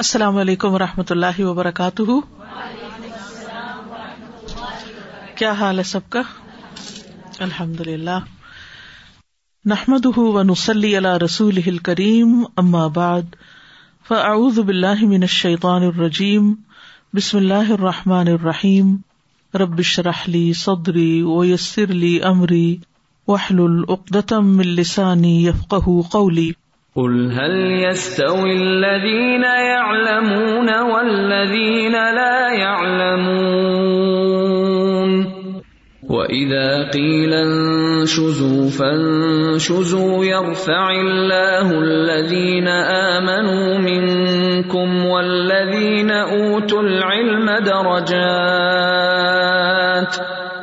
السلام علیکم و رحمۃ اللہ وبرکاتہ۔ کیا حال ہے سب کا؟ الحمد للہ نحمد و نسلی اللہ رسول کریم اما بعد، فاعوذ باللہ من الشیطان الرجیم، بسم اللہ الرحمٰن الرحیم۔ ربش رحلی صدری ویسر لی امری وحل العقدم من لسانی یفقہ قولی۔ قل هل يستوي الذين يعلمون والذين لا يعلمون واذا قيل انشزوا فانشزوا يرفع الله الذين امنوا منكم والذين اوتوا العلم درجات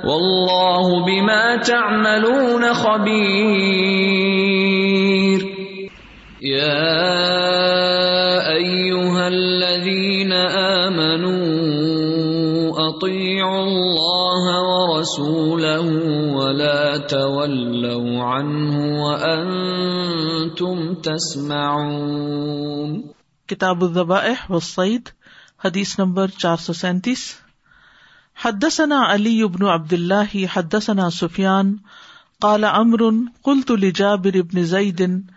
والله بما تعملون خبير ورسوله ولا تولوا عنه وأنتم تسمعون. کتاب الذبائح والصيد حدیث نمبر چار سو سینتیس. حدثنا علی ابن عبد الله حدثنا سفیان، قال امر قلت لجابر ابن زید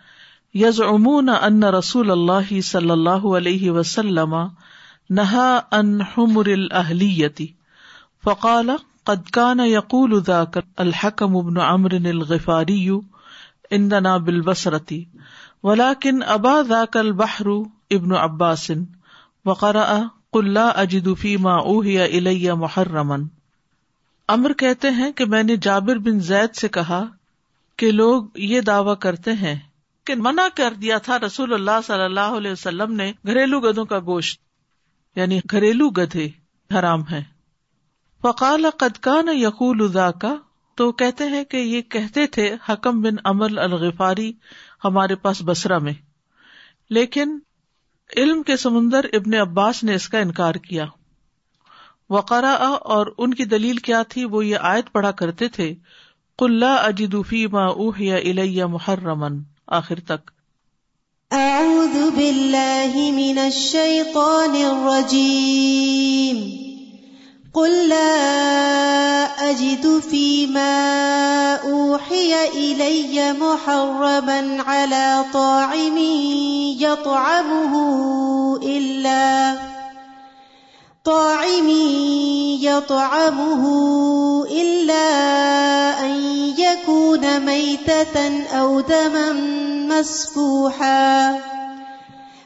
یز امون ان رسول اللہ صلی اللہ علیہ وسلم نہا ان حمر الحلیتی فقال قد كان يقول ذاك الحكم ابن عمرو الغفاري عندنا بالبصرة، ولكن ابا ذاك البحر ابن عباس، وقرأ قل لا اجد فيما اوحي الي محرما. امر کہتے ہیں کہ میں نے جابر بن زید سے کہا کہ لوگ یہ دعوی کرتے ہیں کہ منع کر دیا تھا رسول اللہ صلی اللہ علیہ وسلم نے گھریلو گدوں کا گوشت یعنی گھریلو گدھے حرام ہے فقال قدکان یقول ادا کا تو کہتے ہیں کہ یہ کہتے تھے، حکم بن امل الغفاری ہمارے پاس بسرا میں۔ لیکن علم کے سمندر ابن عباس نے اس کا انکار کیا۔ وقرا اور ان کی دلیل کیا تھی، وہ یہ آیت پڑھا کرتے تھے۔ کلّا اجدفی ما اوہ الیہ محرمن آخر تک۔ اعوذ باللہ من الشیطان الرجیم۔ قل لا اجد فيما اوحي الي محرما على طاعم يطعمه الا طاعم يطعمه إلا أن يكون ميتة أو دما مسفوحا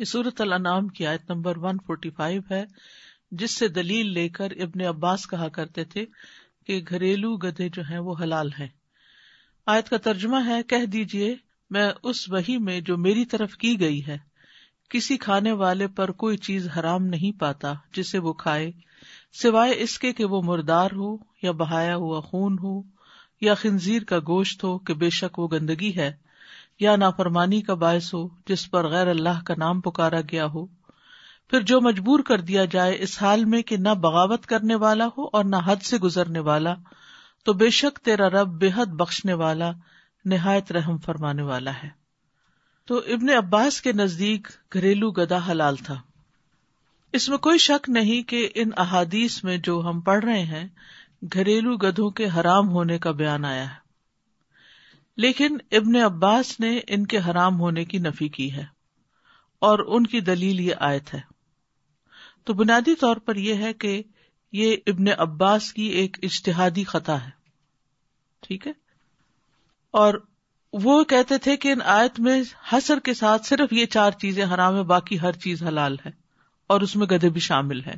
یہ سورت الانعام کی آیت نمبر 145 ہے، جس سے دلیل لے کر ابن عباس کہا کرتے تھے کہ گھریلو گدھے جو ہیں وہ حلال ہیں۔ آیت کا ترجمہ ہے، کہہ دیجیے، میں اس وہی میں جو میری طرف کی گئی ہے، کسی کھانے والے پر کوئی چیز حرام نہیں پاتا جسے وہ کھائے، سوائے اس کے کہ وہ مردار ہو یا بہایا ہوا خون ہو یا خنزیر کا گوشت ہو کہ بے شک وہ گندگی ہے۔ یا نافرمانی کا باعث ہو، جس پر غیر اللہ کا نام پکارا گیا ہو۔ پھر جو مجبور کر دیا جائے اس حال میں کہ نہ بغاوت کرنے والا ہو اور نہ حد سے گزرنے والا، تو بے شک تیرا رب بے حد بخشنے والا، نہایت رحم فرمانے والا ہے۔ تو ابن عباس کے نزدیک گھریلو گدا حلال تھا۔ اس میں کوئی شک نہیں کہ ان احادیث میں جو ہم پڑھ رہے ہیں، گھریلو گدھوں کے حرام ہونے کا بیان آیا ہے۔ لیکن ابن عباس نے ان کے حرام ہونے کی نفی کی ہے اور ان کی دلیل یہ آیت ہے۔ تو بنیادی طور پر یہ ہے کہ یہ ابن عباس کی ایک اشتہادی خطا ہے۔ ٹھیک ہے؟ اور وہ کہتے تھے کہ ان آیت میں حسر کے ساتھ صرف یہ چار چیزیں حرام ہے باقی ہر چیز حلال ہے اور اس میں گدے بھی شامل ہیں۔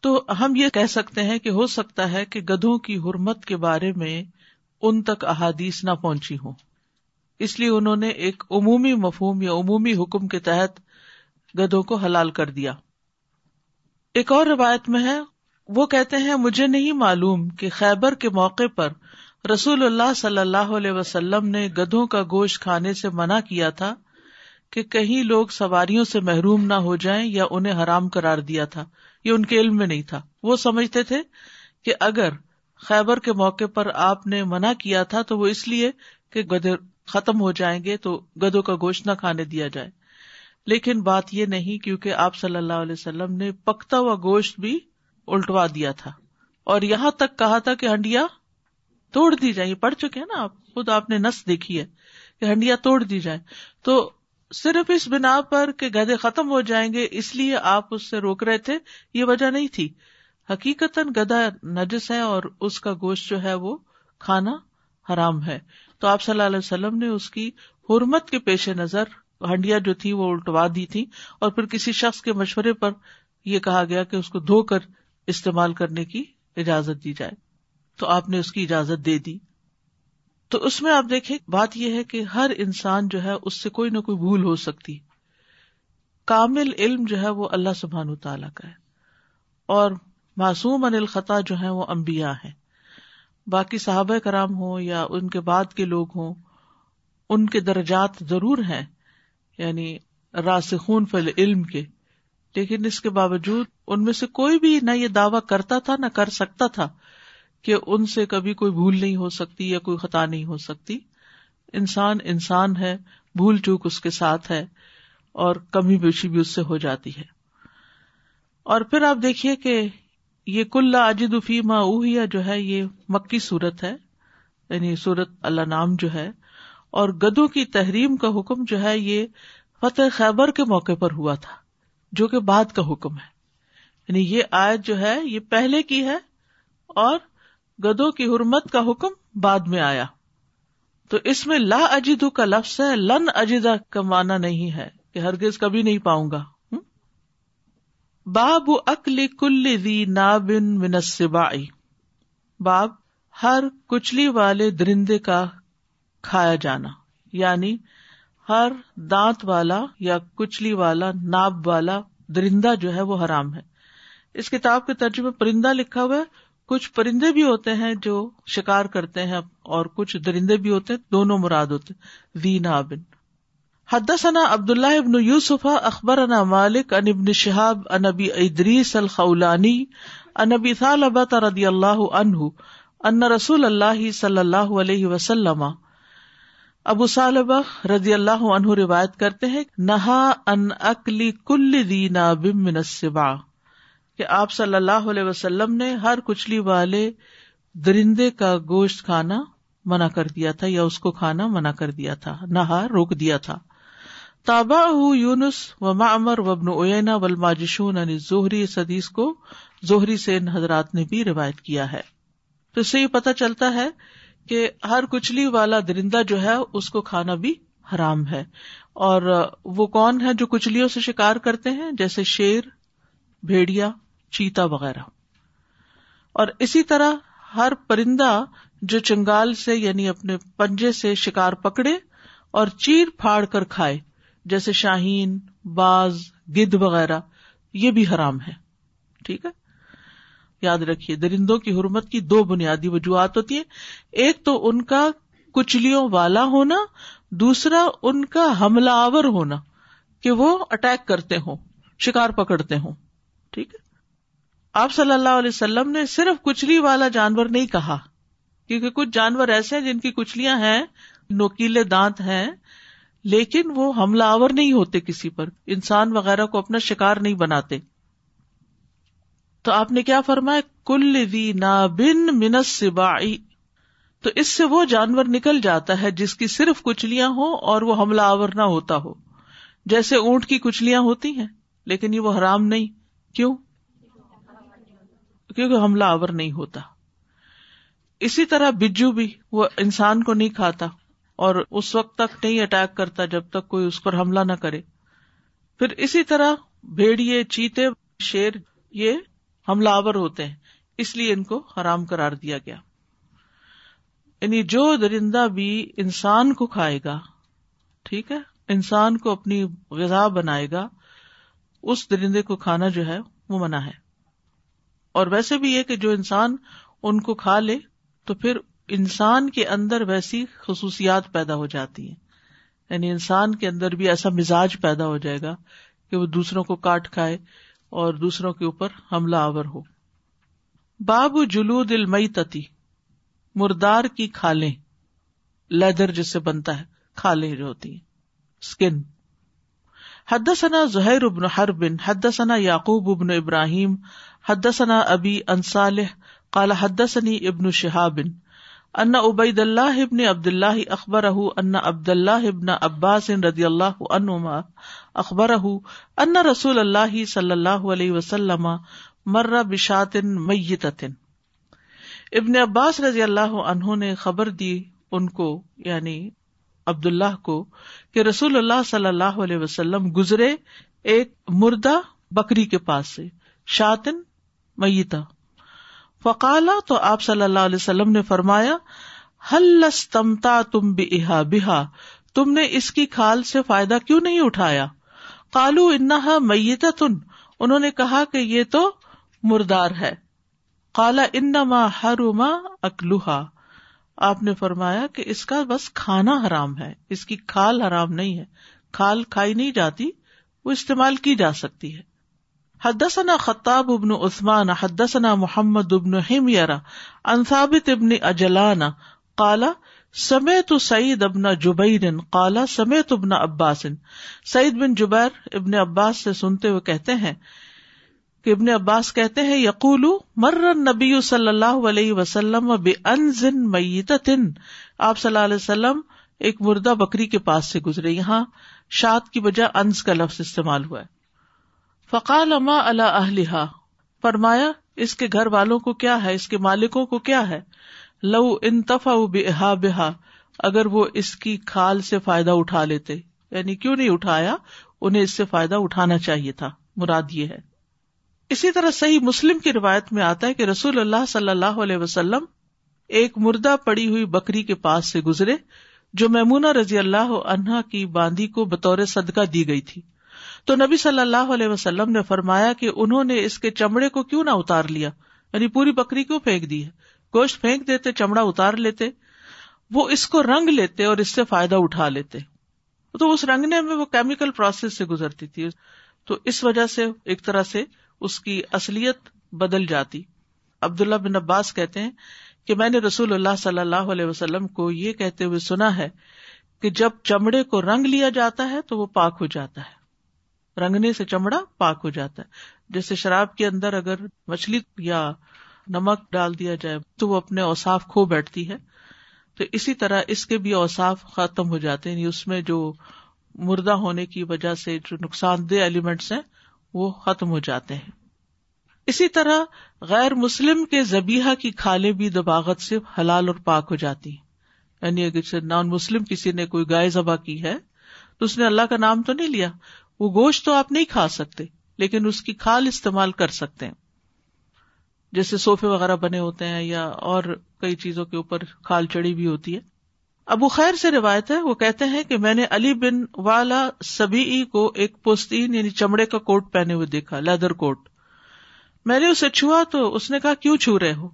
تو ہم یہ کہہ سکتے ہیں کہ ہو سکتا ہے کہ گدھوں کی حرمت کے بارے میں ان تک احادیث نہ پہنچی ہوں۔ اس لیے انہوں نے ایک عمومی مفہوم یا عمومی حکم کے تحت گدوں کو حلال کر دیا۔ ایک اور روایت میں ہے، وہ کہتے ہیں، مجھے نہیں معلوم کہ خیبر کے موقع پر رسول اللہ صلی اللہ علیہ وسلم نے گدھوں کا گوشت کھانے سے منع کیا تھا کہ کہیں لوگ سواریوں سے محروم نہ ہو جائیں یا انہیں حرام کرار دیا تھا۔ یہ ان کے علم میں نہیں تھا۔ وہ سمجھتے تھے کہ اگر خیبر کے موقع پر آپ نے منع کیا تھا تو وہ اس لیے کہ گدے ختم ہو جائیں گے تو گدوں کا گوشت نہ کھانے دیا جائے۔ لیکن بات یہ نہیں کیونکہ آپ صلی اللہ علیہ وسلم نے پکتا ہوا گوشت بھی الٹوا دیا تھا۔ اور یہاں تک کہا تھا کہ ہنڈیا توڑ دی جائے پڑھ چکے ہیں نا آپ؟ خود آپ نے نس دیکھی ہے کہ ہنڈیا توڑ دی جائے تو صرف اس بنا پر کہ گدے ختم ہو جائیں گے اس لیے آپ اس سے روک رہے تھے، یہ وجہ نہیں تھی۔ حقیقت گدا نجس ہے اور اس کا گوشت جو ہے وہ کھانا حرام ہے۔ تو آپ صلی اللہ علیہ وسلم نے اس کی حرمت کے پیش نظر ہنڈیا جو تھی وہ الٹوا دی تھی اور پھر کسی شخص کے مشورے پر یہ کہا گیا کہ اس کو دھو کر استعمال کرنے کی اجازت دی جائے۔ تو آپ نے اس کی اجازت دے دی۔ تو اس میں آپ دیکھیں، بات یہ ہے کہ ہر انسان جو ہے اس سے کوئی نہ کوئی بھول ہو سکتی۔ کامل علم جو ہے وہ اللہ سبحان تعالیٰ کا ہے۔ اور معصوم ان الخطا جو ہے وہ امبیا ہے باقی صحابہ کرام ہوں یا ان کے بعد کے لوگ ہوں، ان کے درجات ضرور ہیں یعنی راسخون فل علم کے۔ لیکن اس کے باوجود ان میں سے کوئی بھی نہ یہ دعوی کرتا تھا، نہ کر سکتا تھا کہ ان سے کبھی کوئی بھول نہیں ہو سکتی یا کوئی خطا نہیں ہو سکتی۔ انسان انسان ہے، بھول چوک اس کے ساتھ ہے اور کمی بیشی بھی اس سے ہو جاتی ہے۔ اور پھر آپ دیکھیے کہ یہ کل اجد فیما اوہیا جو ہے، یہ مکی صورت ہے۔ یعنی صورت اللہ نام جو ہے۔ اور گدوں کی تحریم کا حکم جو ہے، یہ فتح خیبر کے موقع پر ہوا تھا، جو کہ بعد کا حکم ہے۔ یعنی یہ آیت جو ہے، یہ پہلے کی ہے اور گدوں کی حرمت کا حکم بعد میں آیا۔ تو اس میں لا اجدو کا لفظ ہے، لن اجدا کا معنی نہیں ہے کہ ہرگز کبھی نہیں پاؤں گا۔ باب اکلی کل دی نابن منسبائی باب ہر کچلی والے درندے کا کھایا جانا یعنی ہر دانت والا یا کچلی والا، ناب والا درندہ جو ہے وہ حرام ہے۔ اس کتاب کے ترجمے پرندہ لکھا ہوا ہے۔ کچھ پرندے بھی ہوتے ہیں جو شکار کرتے ہیں اور کچھ درندے بھی ہوتے ہیں، دونوں مراد ہوتے وی نابن حدثنا عبد الله ابن يوسف اخبرنا مالك عن ابن شهاب عن ابي ادريس الخولاني عن ابي ثعلبة رضي الله عنه ان رسول الله صلى الله عليه وسلم۔ ابو ثعلبہ رضی اللہ عنہ روایت کرتے ہیں، نہا ان اکلی کل دینا بم من السبع۔ کہ آپ صلی اللہ علیہ وسلم نے ہر کچلی والے درندے کا گوشت کھانا منع کر دیا تھا یا اس کو کھانا منع کر دیا تھا، نہا روک دیا تھا۔ تابا یونس و معمر وبن اوینا ولماجشون یعنی زہری اس حدیث کو زہری سے ان حضرات نے بھی روایت کیا ہے۔ تو اس سے یہ پتا چلتا ہے کہ ہر کچلی والا درندہ جو ہے اس کو کھانا بھی حرام ہے۔ اور وہ کون ہے جو کچلیوں سے شکار کرتے ہیں؟ جیسے شیر، بھیڑیا، چیتا وغیرہ۔ اور اسی طرح ہر پرندہ جو چنگال سے یعنی اپنے پنجے سے شکار پکڑے اور چیر پھاڑ کر کھائے جیسے شاہین، باز، گد وغیرہ، یہ بھی حرام ہے۔ ٹھیک ہے؟ یاد رکھیے، درندوں کی حرمت کی دو بنیادی وجوہات ہوتی ہیں۔ ایک تو ان کا کچلیوں والا ہونا، دوسرا ان کا حملہ آور ہونا کہ وہ اٹیک کرتے ہوں، شکار پکڑتے ہوں۔ ٹھیک ہے؟ آپ صلی اللہ علیہ وسلم نے صرف کچلی والا جانور نہیں کہا، کیونکہ کچھ جانور ایسے ہیں جن کی کچلیاں ہیں، نوکیلے دانت ہیں لیکن وہ حملہ آور نہیں ہوتے کسی پر۔ انسان وغیرہ کو اپنا شکار نہیں بناتے۔ تو آپ نے کیا فرمایا؟ کل نا بن منس سبائی تو اس سے وہ جانور نکل جاتا ہے جس کی صرف کچلیاں ہوں اور وہ حملہ آور نہ ہوتا ہو۔ جیسے اونٹ کی کچلیاں ہوتی ہیں، لیکن یہ وہ حرام نہیں۔ کیوں؟ کیونکہ حملہ آور نہیں ہوتا۔ اسی طرح بجو بھی، وہ انسان کو نہیں کھاتا۔ اور اس وقت تک نہیں اٹیک کرتا جب تک کوئی اس پر حملہ نہ کرے۔ پھر اسی طرح بھیڑیے، چیتے، شیر، یہ حملہ آور ہوتے ہیں۔ اس لیے ان کو حرام کرار دیا گیا۔ یعنی جو درندہ بھی انسان کو کھائے گا، ٹھیک ہے، انسان کو اپنی غذا بنائے گا، اس درندے کو کھانا جو ہے وہ منع ہے۔ اور ویسے بھی یہ کہ جو انسان ان کو کھا لے، تو پھر انسان کے اندر ویسی خصوصیات پیدا ہو جاتی ہیں۔ یعنی انسان کے اندر بھی ایسا مزاج پیدا ہو جائے گا کہ وہ دوسروں کو کاٹ کھائے اور دوسروں کے اوپر حملہ آور ہو۔ باب جلود المئی تتی مردار کی کھالیں، لیدر جس سے بنتا ہے، کھالیں جو ہوتی ہیں۔ اسکن حدثنا زہیر ابن حرب، حدثنا یعقوب ابن ابراہیم، حدثنا ابی انصالح، قال حدثني ابن شهاب ان عبید اللہ ابن عبد اللہ اخبر ان عبد اللہ ابن عباس رضی اللہ عنہما اخبر ان رسول اللہ صلی اللہ علیہ وسلم مر بشات میتت ابن عباس رضی اللہ عنہ نے خبر دی ان کو یعنی عبد اللہ کو، کہ رسول اللہ صلی اللہ علیہ وسلم گزرے ایک مردہ بکری کے پاس سے شاطن میتا فقالا تو آپ صلی اللہ علیہ وسلم نے فرمایا ہلستمتا تم بحا بحا تم نے اس کی کھال سے فائدہ کیوں نہیں اٹھایا؟ کالو انہا میتا تن انہوں نے کہا کہ یہ تو مردار ہے۔ کالا انما ہرما اکلوہا آپ نے فرمایا کہ اس کا بس کھانا حرام ہے، اس کی کھال حرام نہیں ہے، کھال کھائی نہیں جاتی، وہ استعمال کی جا سکتی ہے۔ حدثنا خطاب ابن عثمان، حدثنا محمد ابن حمیر عن ثابت ابن اجلان قال، سمیت سعید ابن جبیر، قال، سمیت ابن عباس۔ سعید بن جبیر ابن عباس سے سنتے ہوئے کہتے ہیں کہ ابن عباس کہتے ہیں، یقول، مر نبی صلی اللہ علیہ وسلم بانزن میتتن آپ صلی اللہ علیہ وسلم ایک مردہ بکری کے پاس سے گزرے، یہاں شاد کی بجائے انز کا لفظ استعمال ہوا ہے۔ فقال اما اللہ اہلیہ فرمایا، اس کے گھر والوں کو کیا ہے؟ اس کے مالکوں کو کیا ہے؟ لو انتفا بحا بحا اگر وہ اس کی کھال سے فائدہ اٹھا لیتے۔ یعنی کیوں نہیں اٹھایا؟ انہیں اس سے فائدہ اٹھانا چاہیے تھا۔ مراد یہ ہے۔ اسی طرح صحیح مسلم کی روایت میں آتا ہے کہ رسول اللہ صلی اللہ علیہ وسلم ایک مردہ پڑی ہوئی بکری کے پاس سے گزرے، جو میمونا رضی اللہ عنہا کی باندی کو بطور صدقہ دی گئی تھی۔ تو نبی صلی اللہ علیہ وسلم نے فرمایا کہ انہوں نے اس کے چمڑے کو کیوں نہ اتار لیا؟ یعنی پوری بکری کیوں پھینک دی ہے؟ گوشت پھینک دیتے، چمڑا اتار لیتے، وہ اس کو رنگ لیتے اور اس سے فائدہ اٹھا لیتے۔ تو اس رنگنے میں وہ کیمیکل پروسیس سے گزرتی تھی۔ تو اس وجہ سے ایک طرح سے اس کی اصلیت بدل جاتی۔ عبداللہ بن عباس کہتے ہیں کہ میں نے رسول اللہ صلی اللہ علیہ وسلم کو یہ کہتے ہوئے سنا ہے کہ جب چمڑے کو رنگ لیا جاتا ہے تو وہ پاک ہو جاتا ہے۔ رنگنے سے چمڑا پاک ہو جاتا ہے۔ جیسے شراب کے اندر اگر مچھلی یا نمک ڈال دیا جائے تو وہ اپنے اوساف کھو بیٹھتی ہے۔ تو اسی طرح اس کے بھی اوساف ختم ہو جاتے ہیں۔ یعنی اس میں جو مردہ ہونے کی وجہ سے جو نقصان دہ ایلیمنٹس ہیں وہ ختم ہو جاتے ہیں۔ اسی طرح غیر مسلم کے زبیحہ کی کھالیں بھی دباغت سے حلال اور پاک ہو جاتی ہیں۔ یعنی اگر نان مسلم کسی نے کوئی گائے ذبح کی ہے تو اس نے اللہ کا نام تو نہیں لیا۔ وہ گوشت تو آپ نہیں کھا سکتے، لیکن اس کی کھال استعمال کر سکتے ہیں۔ جیسے سوفے وغیرہ بنے ہوتے ہیں یا اور کئی چیزوں کے اوپر کھال چڑی بھی ہوتی ہے۔ ابو خیر سے روایت ہے، وہ کہتے ہیں کہ میں نے علی بن والا سبھی کو ایک پوستین یعنی چمڑے کا کوٹ پہنے ہوئے دیکھا، لیدر کوٹ۔ میں نے اسے چھوا تو اس نے کہا، کیوں چھو رہے ہو؟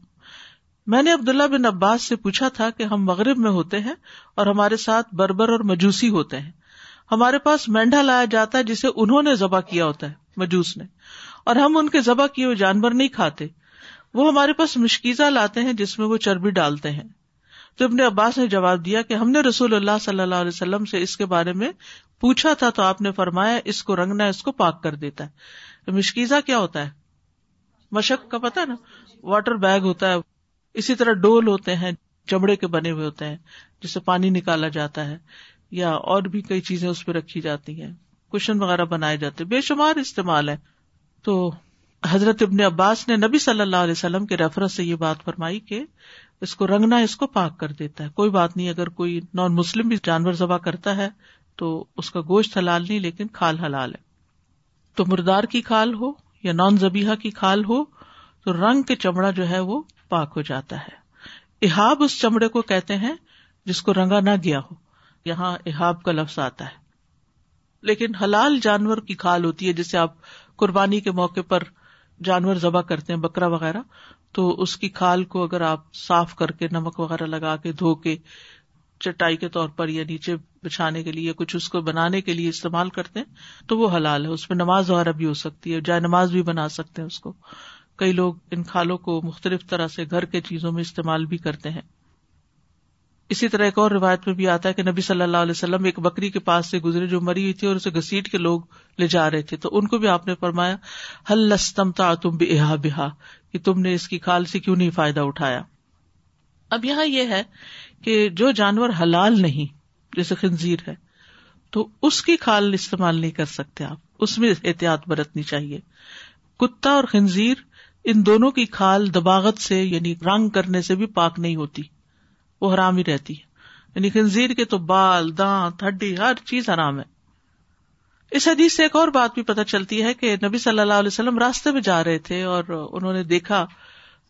میں نے عبداللہ بن عباس سے پوچھا تھا کہ ہم مغرب میں ہوتے ہیں اور ہمارے ساتھ بربر اور مجوسی ہوتے ہیں۔ ہمارے پاس مینڈا لایا جاتا ہے جسے انہوں نے ذبح کیا ہوتا ہے، مجوس نے۔ اور ہم ان کے ذبح کیے ہوئے جانور نہیں کھاتے۔ وہ ہمارے پاس مشکیزہ لاتے ہیں جس میں وہ چربی ڈالتے ہیں۔ تو ابن عباس نے جواب دیا کہ ہم نے رسول اللہ صلی اللہ علیہ وسلم سے اس کے بارے میں پوچھا تھا تو آپ نے فرمایا اس کو رنگنا اس کو پاک کر دیتا ہے۔ مشکیزہ کیا ہوتا ہے؟ مشق کا پتا نا؟ واٹر بیگ ہوتا ہے۔ اسی طرح ڈول ہوتے ہیں، چمڑے کے بنے ہوئے ہوتے ہیں جس سے پانی نکالا جاتا ہے۔ یا اور بھی کئی چیزیں اس پہ رکھی جاتی ہیں کشن وغیرہ بنائے جاتے بے شمار استعمال ہے تو حضرت ابن عباس نے نبی صلی اللہ علیہ وسلم کے ریفرنس سے یہ بات فرمائی کہ اس کو رنگنا اس کو پاک کر دیتا ہے۔ کوئی بات نہیں، اگر کوئی نان مسلم بھی جانور ذبح کرتا ہے تو اس کا گوشت حلال نہیں، لیکن کھال حلال ہے۔ تو مردار کی کھال ہو یا نان زبیحا کی کھال ہو، تو رنگ کے چمڑا جو ہے وہ پاک ہو جاتا ہے۔ احاب اس چمڑے کو کہتے ہیں جس کو رنگا نہ گیا ہو۔ یہاں احاب کا لفظ آتا ہے۔ لیکن حلال جانور کی کھال ہوتی ہے، جسے آپ قربانی کے موقع پر جانور ذبح کرتے ہیں، بکرا وغیرہ، تو اس کی کھال کو اگر آپ صاف کر کے، نمک وغیرہ لگا کے، دھو کے، چٹائی کے طور پر یا نیچے بچھانے کے لیے کچھ اس کو بنانے کے لیے استعمال کرتے ہیں، تو وہ حلال ہے۔ اس میں نماز وغیرہ بھی ہو سکتی ہے، جائے نماز بھی بنا سکتے ہیں اس کو۔ کئی لوگ ان کھالوں کو مختلف طرح سے گھر کے چیزوں میں استعمال بھی کرتے ہیں۔ اسی طرح ایک اور روایت میں بھی آتا ہے کہ نبی صلی اللہ علیہ وسلم ایک بکری کے پاس سے گزرے جو مری ہوئی تھی اور اسے گسیٹ کے لوگ لے جا رہے تھے۔ تو ان کو بھی آپ نے فرمایا حل لستم تا تم بھی احا بہا کہ تم نے اس کی کھال سے کیوں نہیں فائدہ اٹھایا؟ اب یہاں یہ ہے کہ جو جانور حلال نہیں، جیسے خنزیر ہے، تو اس کی کھال استعمال نہیں کر سکتے آپ۔ اس میں احتیاط برتنی چاہیے۔ کتا اور خنزیر ان دونوں کی کھال دباغت سے یعنی رنگ کرنے سے بھی پاک نہیں ہوتی۔ وہ حرام ہی رہتی ہے۔ یعنی خنزیر کے تو بال، دانت، ہڈی، ہر چیز حرام ہے۔ اس حدیث سے ایک اور بات بھی پتہ چلتی ہے کہ نبی صلی اللہ علیہ وسلم راستے میں جا رہے تھے اور انہوں نے دیکھا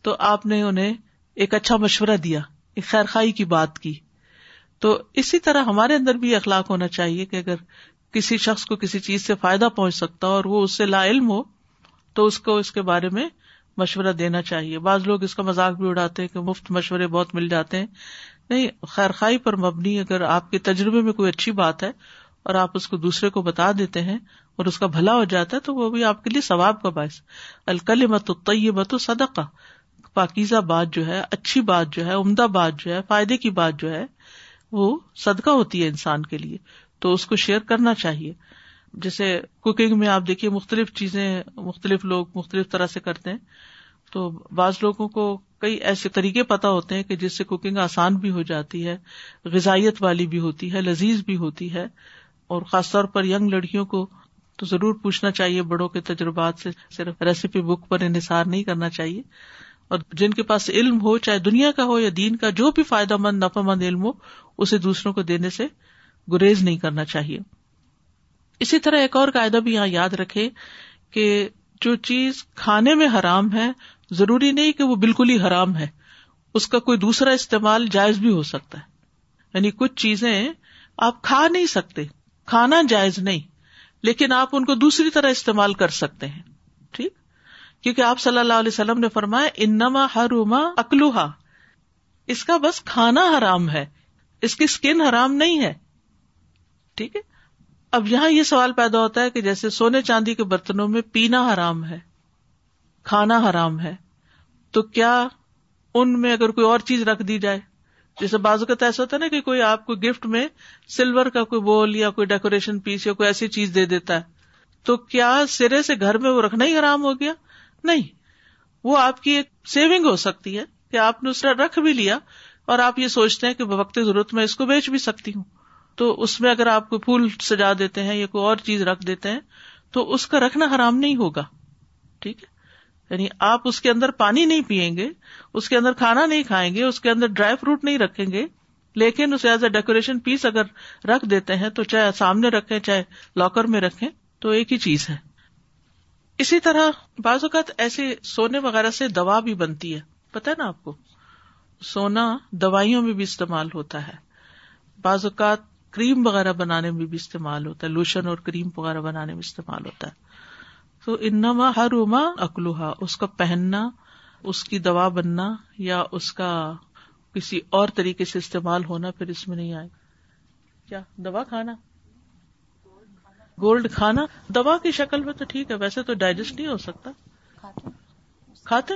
تو آپ نے انہیں ایک اچھا مشورہ دیا، ایک خیر خائی کی بات کی۔ تو اسی طرح ہمارے اندر بھی اخلاق ہونا چاہیے کہ اگر کسی شخص کو کسی چیز سے فائدہ پہنچ سکتا اور وہ اس سے لا علم ہو تو اس کو اس کے بارے میں مشورہ دینا چاہیے۔ بعض لوگ اس کا مذاق بھی اڑاتے ہیں کہ مفت مشورے بہت مل جاتے ہیں۔ نہیں، خیر خائی پر مبنی اگر آپ کے تجربے میں کوئی اچھی بات ہے اور آپ اس کو دوسرے کو بتا دیتے ہیں اور اس کا بھلا ہو جاتا ہے، تو وہ بھی آپ کے لیے ثواب کا باعث۔ الکل مت مت صدقہ۔ پاکیزہ بات جو ہے، اچھی بات جو ہے، عمدہ بات جو ہے، فائدے کی بات جو ہے، وہ صدقہ ہوتی ہے انسان کے لیے۔ تو اس کو شیئر کرنا چاہیے۔ جیسے کوکنگ میں آپ دیکھیے مختلف چیزیں مختلف لوگ مختلف طرح سے کرتے ہیں تو بعض لوگوں کو کئی ایسے طریقے پتا ہوتے ہیں کہ جس سے کوکنگ آسان بھی ہو جاتی ہے، غذائیت والی بھی ہوتی ہے، لذیذ بھی ہوتی ہے اور خاص طور پر ینگ لڑکیوں کو تو ضرور پوچھنا چاہیے بڑوں کے تجربات سے، صرف ریسیپی بک پر انحصار نہیں کرنا چاہیے۔ اور جن کے پاس علم ہو، چاہے دنیا کا ہو یا دین کا، جو بھی فائدہ مند، نفع مند علم ہو، اسے دوسروں کو دینے سے گریز نہیں کرنا چاہیے۔ اسی طرح ایک اور قاعدہ بھی یہاں یاد رکھے کہ جو چیز کھانے میں حرام ہے، ضروری نہیں کہ وہ بالکل ہی حرام ہے، اس کا کوئی دوسرا استعمال جائز بھی ہو سکتا ہے۔ یعنی کچھ چیزیں آپ کھا نہیں سکتے، کھانا جائز نہیں، لیکن آپ ان کو دوسری طرح استعمال کر سکتے ہیں۔ ٹھیک؟ کیونکہ آپ صلی اللہ علیہ وسلم نے فرمایا، انما ہروما اکلوہا۔ اس کا بس کھانا حرام ہے، اس کی اسکن حرام نہیں ہے۔ ٹھیک ہے؟ اب یہاں یہ سوال پیدا ہوتا ہے کہ جیسے سونے چاندی کے برتنوں میں پینا حرام ہے، کھانا حرام ہے، تو کیا ان میں اگر کوئی اور چیز رکھ دی جائے؟ جیسے بازو کا ایسا ہوتا ہے نا کہ کوئی آپ کو گفٹ میں سلور کا کوئی بول یا کوئی ڈیکوریشن پیس یا کوئی ایسی چیز دے دیتا ہے، تو کیا سرے سے گھر میں وہ رکھنا ہی حرام ہو گیا؟ نہیں، وہ آپ کی ایک سیونگ ہو سکتی ہے کہ آپ نے اس طرح رکھ بھی لیا اور آپ یہ سوچتے ہیں کہ وقت ضرورت میں اس کو بیچ بھی سکتی ہوں۔ تو اس میں اگر آپ کو پھول سجا دیتے ہیں یا کوئی اور چیز رکھ دیتے ہیں تو اس کا رکھنا حرام نہیں ہوگا۔ ٹھیک ہے؟ یعنی آپ اس کے اندر پانی نہیں پیئیں گے، اس کے اندر کھانا نہیں کھائیں گے، اس کے اندر ڈرائی فروٹ نہیں رکھیں گے، لیکن اسے ایز اے ڈیکوریشن پیس اگر رکھ دیتے ہیں تو چاہے سامنے رکھیں، چاہے لاکر میں رکھیں، تو ایک ہی چیز ہے۔ اسی طرح بعض اوقات ایسے سونے وغیرہ سے دوا بھی بنتی ہے۔ پتا ہے نا آپ کو؟ سونا دوائیوں میں بھی استعمال ہوتا ہے۔ بعض اوقات کریم وغیرہ بنانے میں بھی استعمال ہوتا ہے لوشن اور کریم وغیرہ بنانے میں استعمال ہوتا ہے۔ تو انما ہر اما اکلوہا اس کا پہننا اس کی دوا بننا یا اس کا کسی اور طریقے سے استعمال ہونا پھر اس میں نہیں آئے۔ کیا؟ دوا کھانا۔ گولڈ کھانا۔ دوا کی شکل میں تو ٹھیک ہے ویسے تو ڈائجسٹ نہیں ہو سکتا۔ کھاتے۔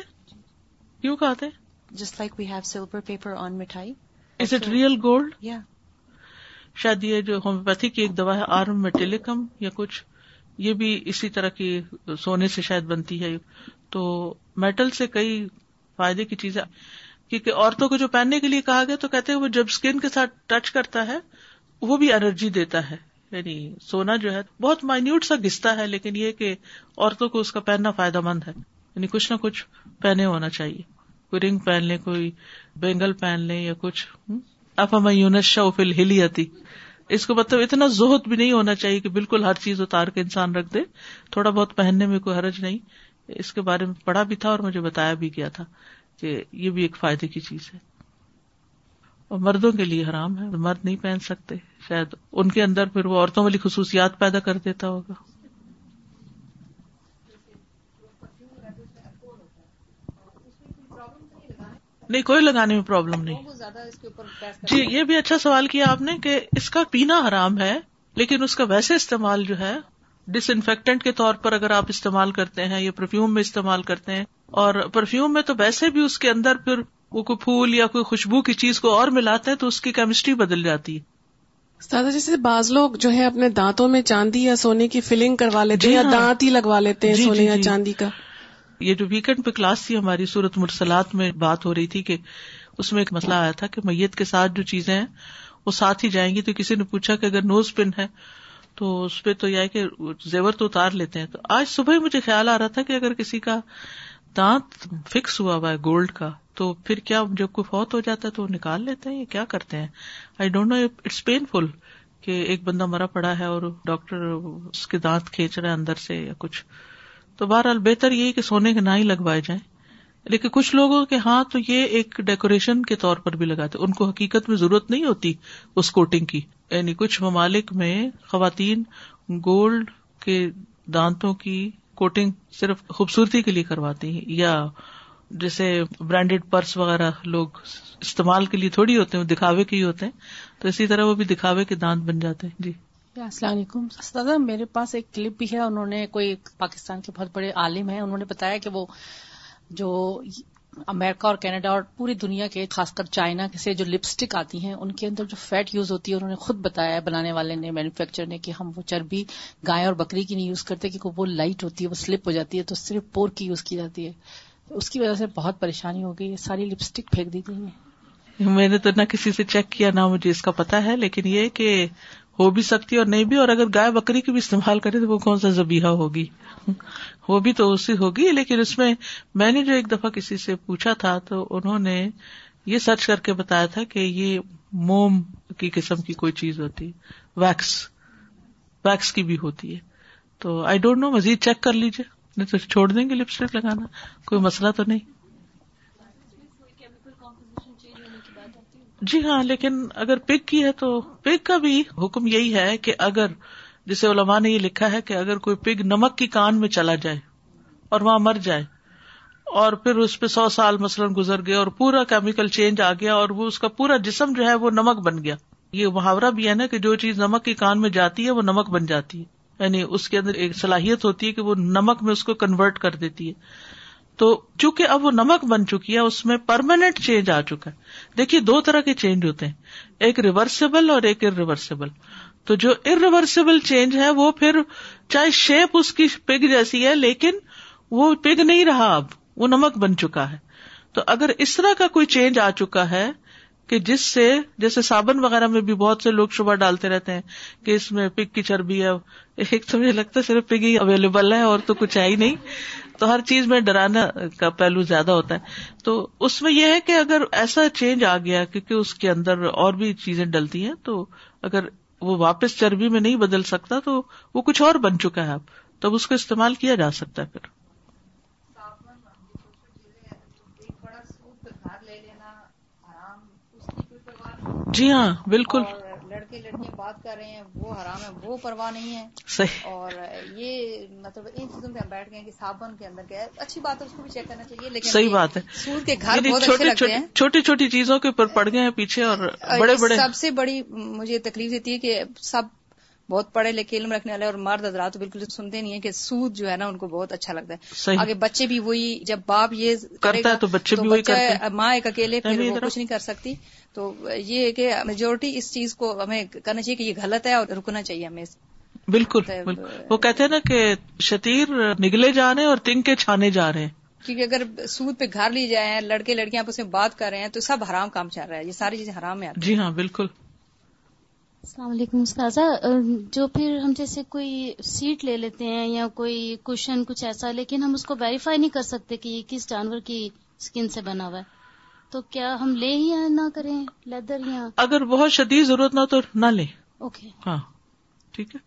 کیوں کھاتے؟ Just like we have silver paper on مٹھائی۔ از اٹ ریئل گولڈ یا شاید یہ جو ہومیوپیتھی کی ایک دوا ہے آرم میٹیلیکم یا کچھ، یہ بھی اسی طرح کی سونے سے شاید بنتی ہے۔ تو میٹل سے کئی فائدے کی چیزیں، کیونکہ عورتوں کو جو پہننے کے لیے کہا گیا تو کہتے ہیں وہ جب اسکن کے ساتھ ٹچ کرتا ہے، وہ بھی انرجی دیتا ہے۔ یعنی سونا جو ہے، بہت مائنیوٹ سا گستا ہے، لیکن یہ کہ عورتوں کو اس کا پہننا فائدہ مند ہے۔ یعنی کچھ نہ کچھ پہنے ہونا چاہیے۔ کوئی رنگ پہن لے، کوئی بینگل پہن لے یا کچھ۔ اب ہمیں یونس شوفل ہلی آتی اس کو مطلب اتنا زہد بھی نہیں ہونا چاہیے کہ بالکل ہر چیز اتار کے انسان رکھ دے۔ تھوڑا بہت پہننے میں کوئی حرج نہیں۔ اس کے بارے میں پڑھا بھی تھا اور مجھے بتایا بھی گیا تھا کہ یہ بھی ایک فائدے کی چیز ہے۔ اور مردوں کے لیے حرام ہے۔ مرد نہیں پہن سکتے۔ شاید ان کے اندر پھر وہ عورتوں والی خصوصیات پیدا کر دیتا ہوگا۔ نہیں کوئی لگانے میں پرابلم نہیں جی یہ بھی اچھا سوال کیا آپ نے کہ اس کا پینا حرام ہے لیکن اس کا ویسے استعمال جو ہے ڈس انفیکٹنٹ کے طور پر اگر آپ استعمال کرتے ہیں یا پرفیوم میں استعمال کرتے ہیں اور پرفیوم میں تو ویسے بھی اس کے اندر پھر وہ کوئی پھول یا کوئی خوشبو کی چیز کو اور ملاتے ہیں تو اس کی کیمسٹری بدل جاتی ہے دادا جیسے بعض لوگ جو ہے اپنے دانتوں میں چاندی یا سونے کی فلنگ کروا لیتے ہیں جی یا ہاں۔ دانت ہی لگوا لیتے ہیں جی، سونے جی، یا جی۔ چاندی کا یہ جو ویکینڈ پہ کلاس تھی، ہماری صورت مرسلات میں بات ہو رہی تھی کہ اس میں ایک مسئلہ آیا تھا کہ میت کے ساتھ جو چیزیں ہیں، وہ ساتھ ہی جائیں گی۔ تو کسی نے پوچھا کہ اگر نوز پن ہے، تو اس پہ تو یہ ہے کہ زیور تو اتار لیتے ہیں۔ تو آج صبح ہی مجھے خیال آ رہا تھا کہ اگر کسی کا دانت فکس ہوا ہوا ہے گولڈ کا، تو پھر کیا جب کوئی فوت ہو جاتا ہے تو وہ نکال لیتے ہیں یا کیا کرتے ہیں؟ I don't know it's painful کہ ایک بندہ مرا پڑا ہے اور ڈاکٹر اس کے دانت کھینچ رہے اندر سے یا کچھ۔ تو بہرحال بہتر یہ کہ سونے کے نہ ہی لگوائے جائیں۔ لیکن کچھ لوگوں کے ہاں تو یہ ایک ڈیکوریشن کے طور پر بھی لگاتے ان کو حقیقت میں ضرورت نہیں ہوتی اس کوٹنگ کی۔ یعنی کچھ ممالک میں خواتین گولڈ کے دانتوں کی کوٹنگ صرف خوبصورتی کے لیے کرواتی ہیں۔ یا جیسے برانڈیڈ پرس وغیرہ لوگ استعمال کے لیے تھوڑی ہوتے ہیں دکھاوے کے ہی ہوتے ہیں۔ تو اسی طرح وہ بھی دکھاوے کے دانت بن جاتے ہیں۔ جی۔ السلام علیکم۔ دادا میرے پاس ایک کلپ بھی ہے، انہوں نے کوئی پاکستان کے بہت بڑے عالم ہیں، انہوں نے بتایا کہ وہ جو امریکہ اور کینیڈا اور پوری دنیا کے، خاص کر چائنا سے جو لپسٹک آتی ہیں، ان کے اندر جو فیٹ یوز ہوتی ہے، انہوں نے خود بتایا ہے بنانے والے نے مینوفیکچر نے کہ ہم وہ چربی، گائے اور بکری کی نہیں یوز کرتے کیونکہ وہ لائٹ ہوتی ہے، وہ سلپ ہو جاتی ہے، تو صرف پور کی یوز کی جاتی ہے۔ اس کی وجہ سے بہت پریشانی ہو گئی ہے ساری لپسٹک پھینک دی گئی ہے میں نے تو نہ کسی سے چیک کیا، نہ مجھے اس کا پتا ہے، لیکن یہ کہ ہو بھی سکتی ہے اور نہیں بھی، اور اگر گائے بکری کی بھی استعمال کرے تو وہ کون سا زبیحہ ہوگی؟ وہ بھی تو اسی ہوگی، لیکن اس میں میں نے جو ایک دفعہ کسی سے پوچھا تھا تو انہوں نے یہ سرچ کر کے بتایا تھا کہ یہ موم کی قسم کی کوئی چیز ہوتی ہے ویکس ویکس کی بھی ہوتی ہے۔ تو آئی ڈونٹ نو مزید چیک کر لیجیے نہیں تو چھوڑ دیں گے لپسٹک لگانا، کوئی مسئلہ تو نہیں۔ جی ہاں لیکن اگر پگ کی ہے تو پگ کا بھی حکم یہی ہے کہ اگر جسے علماء نے یہ لکھا ہے کہ اگر کوئی پگ نمک کی کان میں چلا جائے اور وہاں مر جائے اور پھر اس پہ سو سال مثلاً گزر گئے اور پورا کیمیکل چینج آ گیا اور وہ اس کا پورا جسم جو ہے وہ نمک بن گیا۔ یہ محاورہ بھی ہے نا کہ جو چیز نمک کی کان میں جاتی ہے وہ نمک بن جاتی ہے۔ یعنی اس کے اندر ایک صلاحیت ہوتی ہے کہ وہ نمک میں اس کو کنورٹ کر دیتی ہے۔ تو چونکہ اب وہ نمک بن چکی ہے، اس میں پرماننٹ چینج آ چکا ہے۔ دیکھیے، دو طرح کے چینج ہوتے ہیں۔ ایک ریورسبل اور ایک ارریورسبل تو جو ارریورسبل چینج ہے، وہ پھر چاہے شیپ اس کی پگ جیسی ہے، لیکن وہ پگ نہیں رہا اب۔ وہ نمک بن چکا ہے۔ تو اگر اس طرح کا کوئی چینج آ چکا ہے کہ جس سے جیسے صابن وغیرہ میں بھی بہت سے لوگ شبہ ڈالتے رہتے ہیں کہ اس میں پگ کی چربی ہے۔ ایک تو مجھے لگتا ہے صرف پگ ہی اویلیبل ہے اور تو کچھ ہے ہی نہیں۔ تو ہر چیز میں ڈرانا کا پہلو زیادہ ہوتا ہے۔ تو اس میں یہ ہے کہ اگر ایسا چینج آ گیا کیونکہ اس کے اندر اور بھی چیزیں ڈلتی ہیں، تو اگر وہ واپس چربی میں نہیں بدل سکتا تو وہ کچھ اور بن چکا ہے۔ اب تب اس کو استعمال کیا جا سکتا ہے پھر۔ جی ہاں بالکل۔ لڑکے لڑکیاں بات کر رہے ہیں وہ حرام ہے وہ پرواہ نہیں ہے۔ صحیح۔ اور یہ مطلب ان چیزوں پہ ہم بیٹھ گئے کہ صابن کے اندر ہے۔ اچھی بات ہے اس کو بھی چیک کرنا چاہیے لیکن صحیح بات ہے۔ سود کے گھر یعنی بہت چھوٹی چھوٹی چیزوں کے اوپر پڑ گئے ہیں پیچھے اور بڑے بڑے۔ سب سے بڑی مجھے تکلیف دیتی ہے کہ سب بہت پڑھے لکھے علم رکھنے والے اور مرد حضرات تو بالکل سنتے نہیں ہے کہ سود جو ہے نا ان کو بہت اچھا لگتا ہے۔ آگے بچے بھی وہی جب باپ یہ کرتا ہے تو بچے بھی وہی کرتے ہیں۔ ماں ایک اکیلے پھر وہ کچھ نہیں کر سکتی۔ تو یہ ہے کہ میجورٹی اس چیز کو ہمیں کرنا چاہیے کہ یہ غلط ہے اور رکنا چاہیے ہمیں بالکل مطلب- بالکل۔ وہ کہتے ہیں نا کہ شتیر نگلے جا رہے ہیں اور تنگ کے چھانے جا رہے ہیں۔ کیونکہ اگر سود پہ گھر لی جائے لڑکے لڑکیاں آپس میں بات کر رہے ہیں تو سب حرام کام چل رہا ہے۔ یہ ساری چیزیں حرام آتی جی ہاں بالکل۔ السلام علیکم استاذہ جو پھر ہم جیسے کوئی سیٹ لے لیتے ہیں یا کوئی کوشن کچھ ایسا لیکن ہم اس کو ویریفائی نہیں کر سکتے کہ یہ کس جانور کی اسکن سے بنا ہوا ہے۔ تو کیا ہم لے ہی یا نہ کریں لیدر یا؟ اگر بہت شدید ضرورت نہ تو نہ لیں۔ اوکے ہاں ٹھیک ہے۔